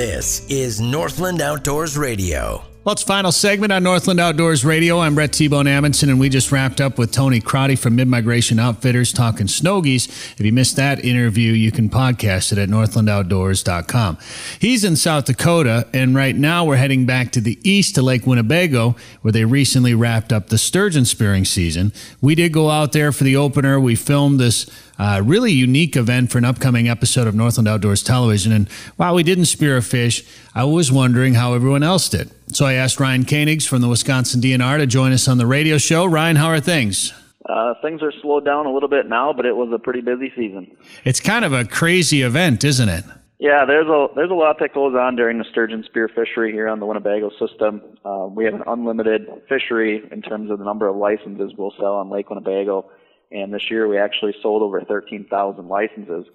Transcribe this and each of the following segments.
This is Northland Outdoors Radio. Well, it's final segment on Northland Outdoors Radio. I'm Brett T-Bone Amundsen, and we just wrapped up with Tony Crotty from Mid-Migration Outfitters talking Snogies. If you missed that interview, you can podcast it at northlandoutdoors.com. He's in South Dakota, and right now we're heading back to the east to Lake Winnebago, where they recently wrapped up the sturgeon spearing season. We did go out there for the opener. We filmed this uh, really unique event for an upcoming episode of Northland Outdoors Television. And while we didn't spear a fish, I was wondering how everyone else did. So I asked Ryan Koenigs from the Wisconsin DNR to join us on the radio show. Ryan, how are things? Uh, things are slowed down a little bit now, but it was a pretty busy season. It's kind of a crazy event, isn't it? Yeah, there's a there's a lot that goes on during the sturgeon spear fishery here on the Winnebago system. Uh, we have an unlimited fishery in terms of the number of licenses we'll sell on Lake Winnebago, and this year we actually sold over 13,000 licenses,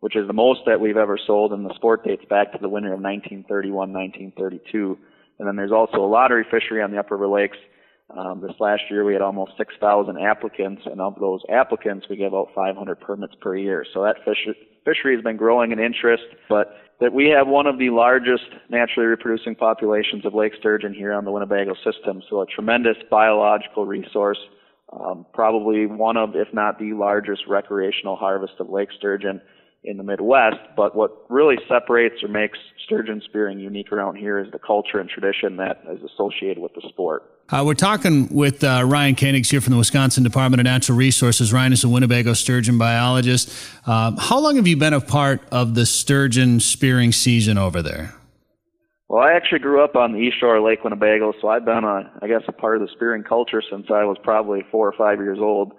which is the most that we've ever sold, and the sport dates back to the winter of 1931, 1932. And then there's also a lottery fishery on the Upriver Lakes. Um, this last year we had almost 6,000 applicants, and of those applicants we gave out 500 permits per year. So that fish, fishery has been growing in interest, but that we have one of the largest naturally reproducing populations of lake sturgeon here on the Winnebago system. So a tremendous biological resource, um, probably one of, if not the largest recreational harvest of lake sturgeon in the Midwest. But what really separates or makes sturgeon spearing unique around here is the culture and tradition that is associated with the sport. Uh, we're talking with uh, Ryan Koenigs here from the Wisconsin Department of Natural Resources. Ryan is a Winnebago sturgeon biologist. Uh, how long have you been a part of the sturgeon spearing season over there? Well, I actually grew up on the east shore of Lake Winnebago, so I've been, a, I guess, a part of the spearing culture since I was probably four or five years old,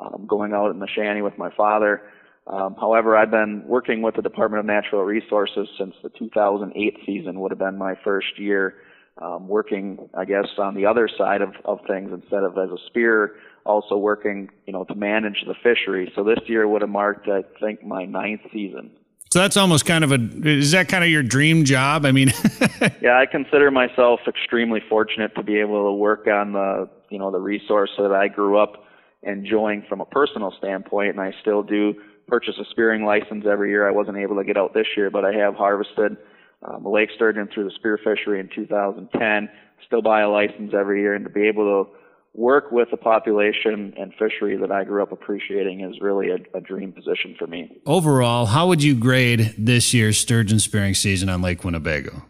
um, going out in the shanty with my father. Um, however, I've been working with the Department of Natural Resources since the 2008 season would have been my first year um, working, I guess, on the other side of, of things instead of as a spear, also working, you know, to manage the fishery. So this year would have marked, I think, my ninth season. So that's almost kind of a, is that kind of your dream job? I mean, yeah, I consider myself extremely fortunate to be able to work on the, you know, the resource that I grew up enjoying from a personal standpoint, and I still do purchase a spearing license every year. I wasn't able to get out this year, but I have harvested um, a lake sturgeon through the spear fishery in 2010. Still buy a license every year, and to be able to work with the population and fishery that I grew up appreciating is really a, a, dream position for me. Overall, how would you grade this year's sturgeon spearing season on Lake Winnebago?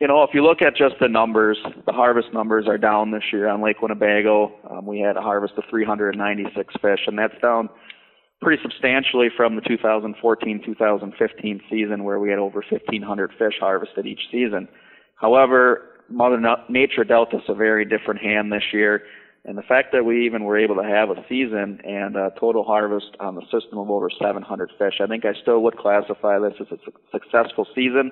You know, if you look at just the numbers, the harvest numbers are down this year on Lake Winnebago. Um, we had a harvest of 396 fish, and that's down pretty substantially from the 2014-2015 season where we had over 1,500 fish harvested each season. However, Mother Nature dealt us a very different hand this year, and the fact that we even were able to have a season and a total harvest on the system of over 700 fish, I think I still would classify this as a successful season.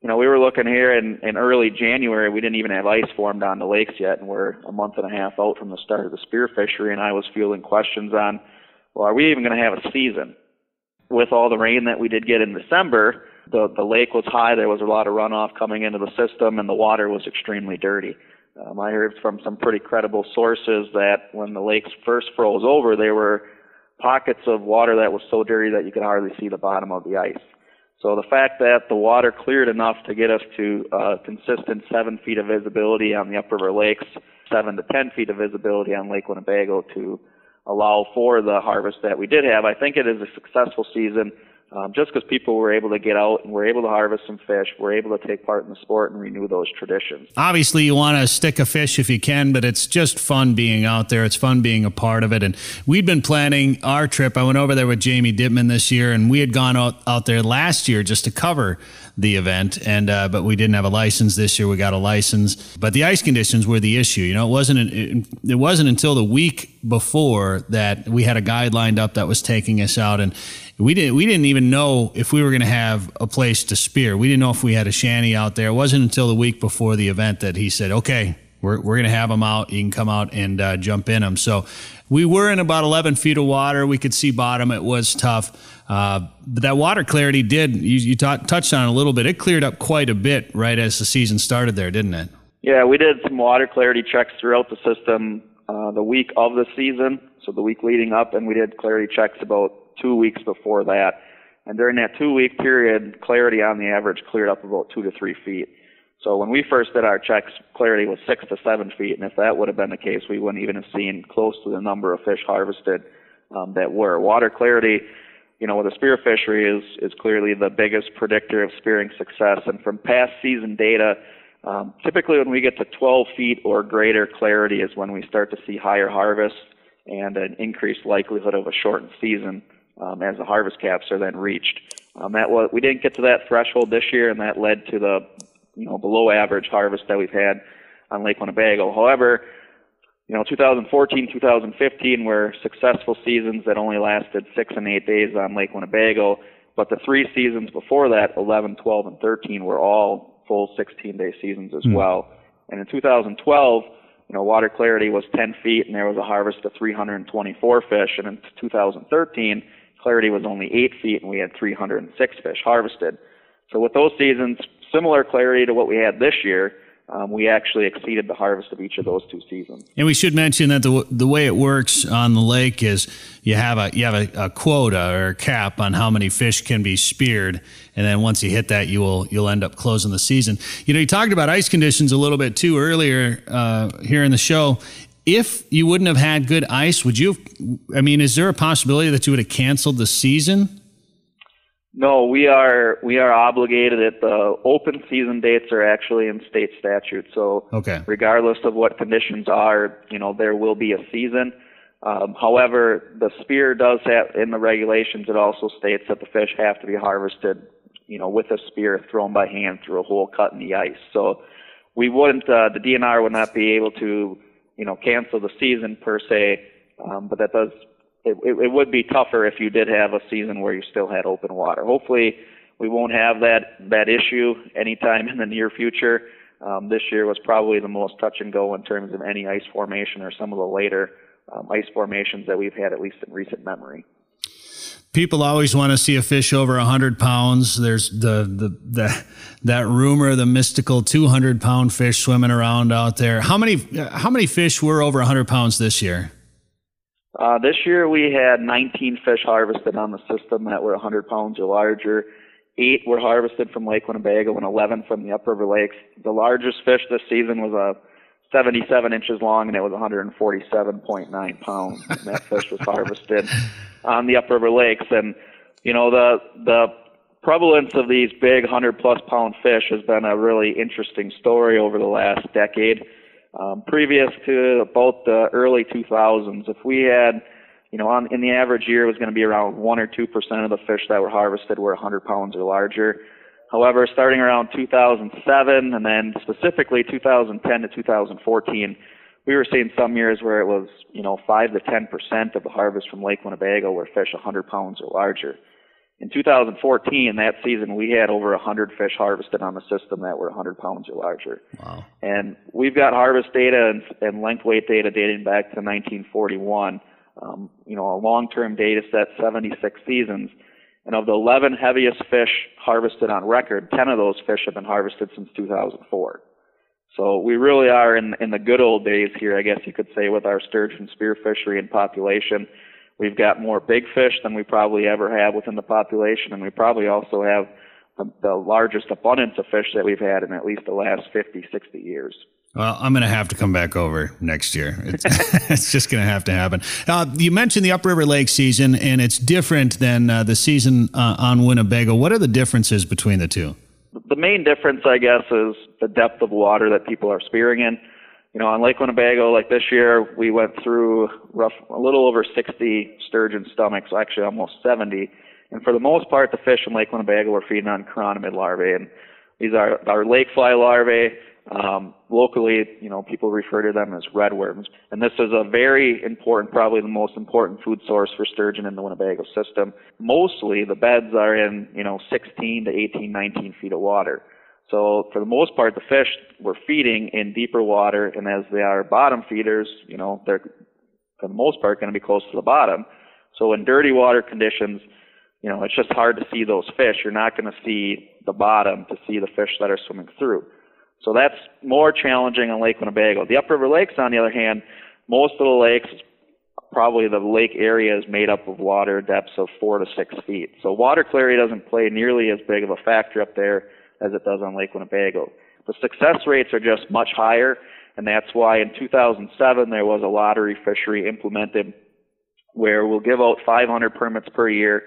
You know, we were looking here in, in early January, we didn't even have ice formed on the lakes yet, and we're a month and a half out from the start of the spear fishery, and I was fielding questions on well, are we even going to have a season? With all the rain that we did get in December, the the lake was high. There was a lot of runoff coming into the system, and the water was extremely dirty. Um, I heard from some pretty credible sources that when the lakes first froze over, there were pockets of water that was so dirty that you could hardly see the bottom of the ice. So the fact that the water cleared enough to get us to uh, consistent seven feet of visibility on the upriver lakes, seven to ten feet of visibility on Lake Winnebago to allow for the harvest that we did have. I think it is a successful season um, just because people were able to get out and were able to harvest some fish, were able to take part in the sport and renew those traditions. Obviously, you want to stick a fish if you can, but it's just fun being out there. It's fun being a part of it. And we'd been planning our trip. I went over there with Jamie Dittman this year, and we had gone out, out there last year just to cover the event. And uh, but we didn't have a license this year. We got a license, but the ice conditions were the issue. You know, it wasn't it, it wasn't until the week before that we had a guide lined up that was taking us out and we didn't we didn't even know if we were going to have a place to spear. We didn't know if we had a shanty out there. It wasn't until the week before the event that he said, "Okay, we're we're going to have them out. You can come out and uh, jump in them." So we were in about 11 feet of water. We could see bottom. It was tough, uh, but that water clarity did. You, you t- touched on a little bit. It cleared up quite a bit right as the season started there, didn't it? Yeah, we did some water clarity checks throughout the system uh, the week of the season, so the week leading up, and we did clarity checks about two weeks before that. And during that two week period, clarity on the average cleared up about two to three feet. So when we first did our checks, clarity was six to seven feet, and if that would have been the case, we wouldn't even have seen close to the number of fish harvested um, that were. Water clarity, you know, with a spear fishery is is clearly the biggest predictor of spearing success. And from past season data, um, typically when we get to 12 feet or greater clarity is when we start to see higher harvests and an increased likelihood of a shortened season um, as the harvest caps are then reached. Um, that was, we didn't get to that threshold this year, and that led to the you know below average harvest that we've had on Lake Winnebago. However, you know 2014, 2015 were successful seasons that only lasted six and eight days on Lake Winnebago, but the three seasons before that, 11, 12, and 13, were all full 16-day seasons as mm. well. And in 2012, you know, water clarity was 10 feet, and there was a harvest of 324 fish. And in 2013, clarity was only 8 feet, and we had 306 fish harvested. So with those seasons, similar clarity to what we had this year, um, we actually exceeded the harvest of each of those two seasons. And we should mention that the the way it works on the lake is you have a you have a, a, quota or a cap on how many fish can be speared, and then once you hit that, you will you'll end up closing the season. You know, you talked about ice conditions a little bit too earlier uh, here in the show. If you wouldn't have had good ice, would you? I mean, is there a possibility that you would have canceled the season? No, we are we are obligated. At the open season dates are actually in state statute. So, okay. regardless of what conditions are, you know there will be a season. Um, however, the spear does have in the regulations. It also states that the fish have to be harvested, you know, with a spear thrown by hand through a hole cut in the ice. So, we wouldn't. Uh, the DNR would not be able to, you know, cancel the season per se. Um, but that does it, it, it would be tougher if you did have a season where you still had open water. Hopefully, we won't have that that issue anytime in the near future. Um, this year was probably the most touch and go in terms of any ice formation or some of the later um, ice formations that we've had, at least in recent memory. People always want to see a fish over 100 pounds. There's the, the, the, that rumor, the mystical 200 pound fish swimming around out there. How many, how many fish were over 100 pounds this year? Uh, this year we had 19 fish harvested on the system that were 100 pounds or larger. Eight were harvested from Lake Winnebago and 11 from the upriver lakes. The largest fish this season was a 77 inches long and it was 147.9 pounds. And that fish was harvested on the upriver lakes. And, you know, the, the prevalence of these big 100 plus pound fish has been a really interesting story over the last decade. Um, previous to about the early 2000s, if we had, you know, on, in the average year, it was going to be around one or two percent of the fish that were harvested were 100 pounds or larger. However, starting around 2007 and then specifically 2010 to 2014, we were seeing some years where it was, you know, five to 10 percent of the harvest from Lake Winnebago were fish 100 pounds or larger. In 2014, that season, we had over 100 fish harvested on the system that were 100 pounds or larger. Wow. And we've got harvest data and, and length weight data dating back to 1941. Um, you know, a long-term data set, 76 seasons. And of the 11 heaviest fish harvested on record, 10 of those fish have been harvested since 2004. So we really are in, in the good old days here, I guess you could say, with our sturgeon spear fishery and population. We've got more big fish than we probably ever have within the population, and we probably also have the, the largest abundance of fish that we've had in at least the last 50, 60 years. Well, I'm going to have to come back over next year. It's, it's just going to have to happen. Uh, you mentioned the Upriver Lake season, and it's different than uh, the season uh, on Winnebago. What are the differences between the two? The main difference, I guess, is the depth of water that people are spearing in you know, on Lake Winnebago, like this year, we went through rough, a little over 60 sturgeon stomachs, actually almost 70. And for the most part, the fish in Lake Winnebago were feeding on chironomid larvae. And these are our lake fly larvae. Um, locally, you know, people refer to them as redworms. And this is a very important, probably the most important food source for sturgeon in the Winnebago system. Mostly the beds are in, you know, 16 to 18, 19 feet of water. So for the most part, the fish were feeding in deeper water, and as they are bottom feeders, you know, they're for the most part going to be close to the bottom. So in dirty water conditions, you know, it's just hard to see those fish. You're not going to see the bottom to see the fish that are swimming through. So that's more challenging on Lake Winnebago. The upriver lakes, on the other hand, most of the lakes, probably the lake area is made up of water depths of four to six feet. So water clarity doesn't play nearly as big of a factor up there as it does on Lake Winnebago. The success rates are just much higher, and that's why in 2007 there was a lottery fishery implemented where we'll give out 500 permits per year.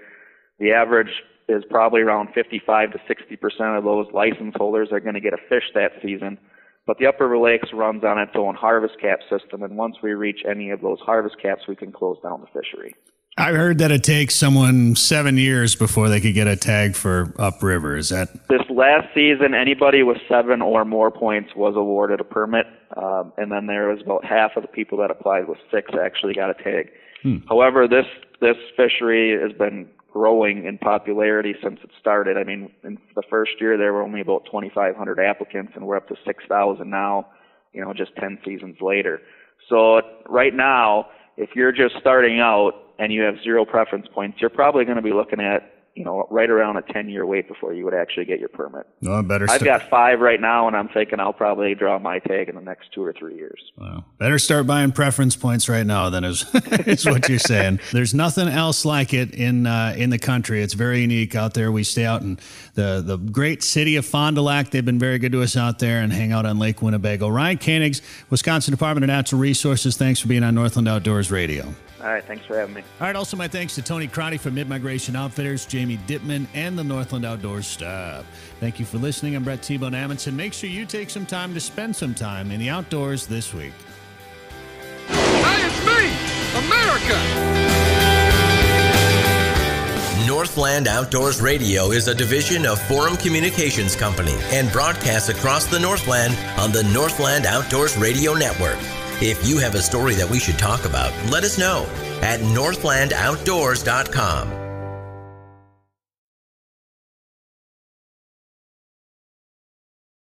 The average is probably around 55 to 60 percent of those license holders are going to get a fish that season. But the Upriver Lakes runs on its own harvest cap system, and once we reach any of those harvest caps, we can close down the fishery. I heard that it takes someone seven years before they could get a tag for upriver. Is that this last season? Anybody with seven or more points was awarded a permit, um, and then there was about half of the people that applied with six actually got a tag. Hmm. However, this this fishery has been growing in popularity since it started. I mean, in the first year there were only about 2,500 applicants, and we're up to 6,000 now. You know, just 10 seasons later. So right now, if you're just starting out and you have zero preference points, you're probably going to be looking at you know, right around a 10 year wait before you would actually get your permit. No, better. I've got five right now, and I'm thinking I'll probably draw my tag in the next two or three years. Wow. Better start buying preference points right now. Then is is what you're saying. There's nothing else like it in uh, in the country. It's very unique out there. We stay out in the the great city of Fond du Lac. They've been very good to us out there, and hang out on Lake Winnebago. Ryan Koenigs, Wisconsin Department of Natural Resources. Thanks for being on Northland Outdoors Radio. All right, thanks for having me. All right, also my thanks to Tony Crotty from Mid Migration Outfitters, Jamie Dittman, and the Northland Outdoors staff. Thank you for listening. I'm Brett T-Bone Amundsen. Make sure you take some time to spend some time in the outdoors this week. Hey, it's me, America! Northland Outdoors Radio is a division of Forum Communications Company and broadcasts across the Northland on the Northland Outdoors Radio Network. If you have a story that we should talk about, let us know at northlandoutdoors.com.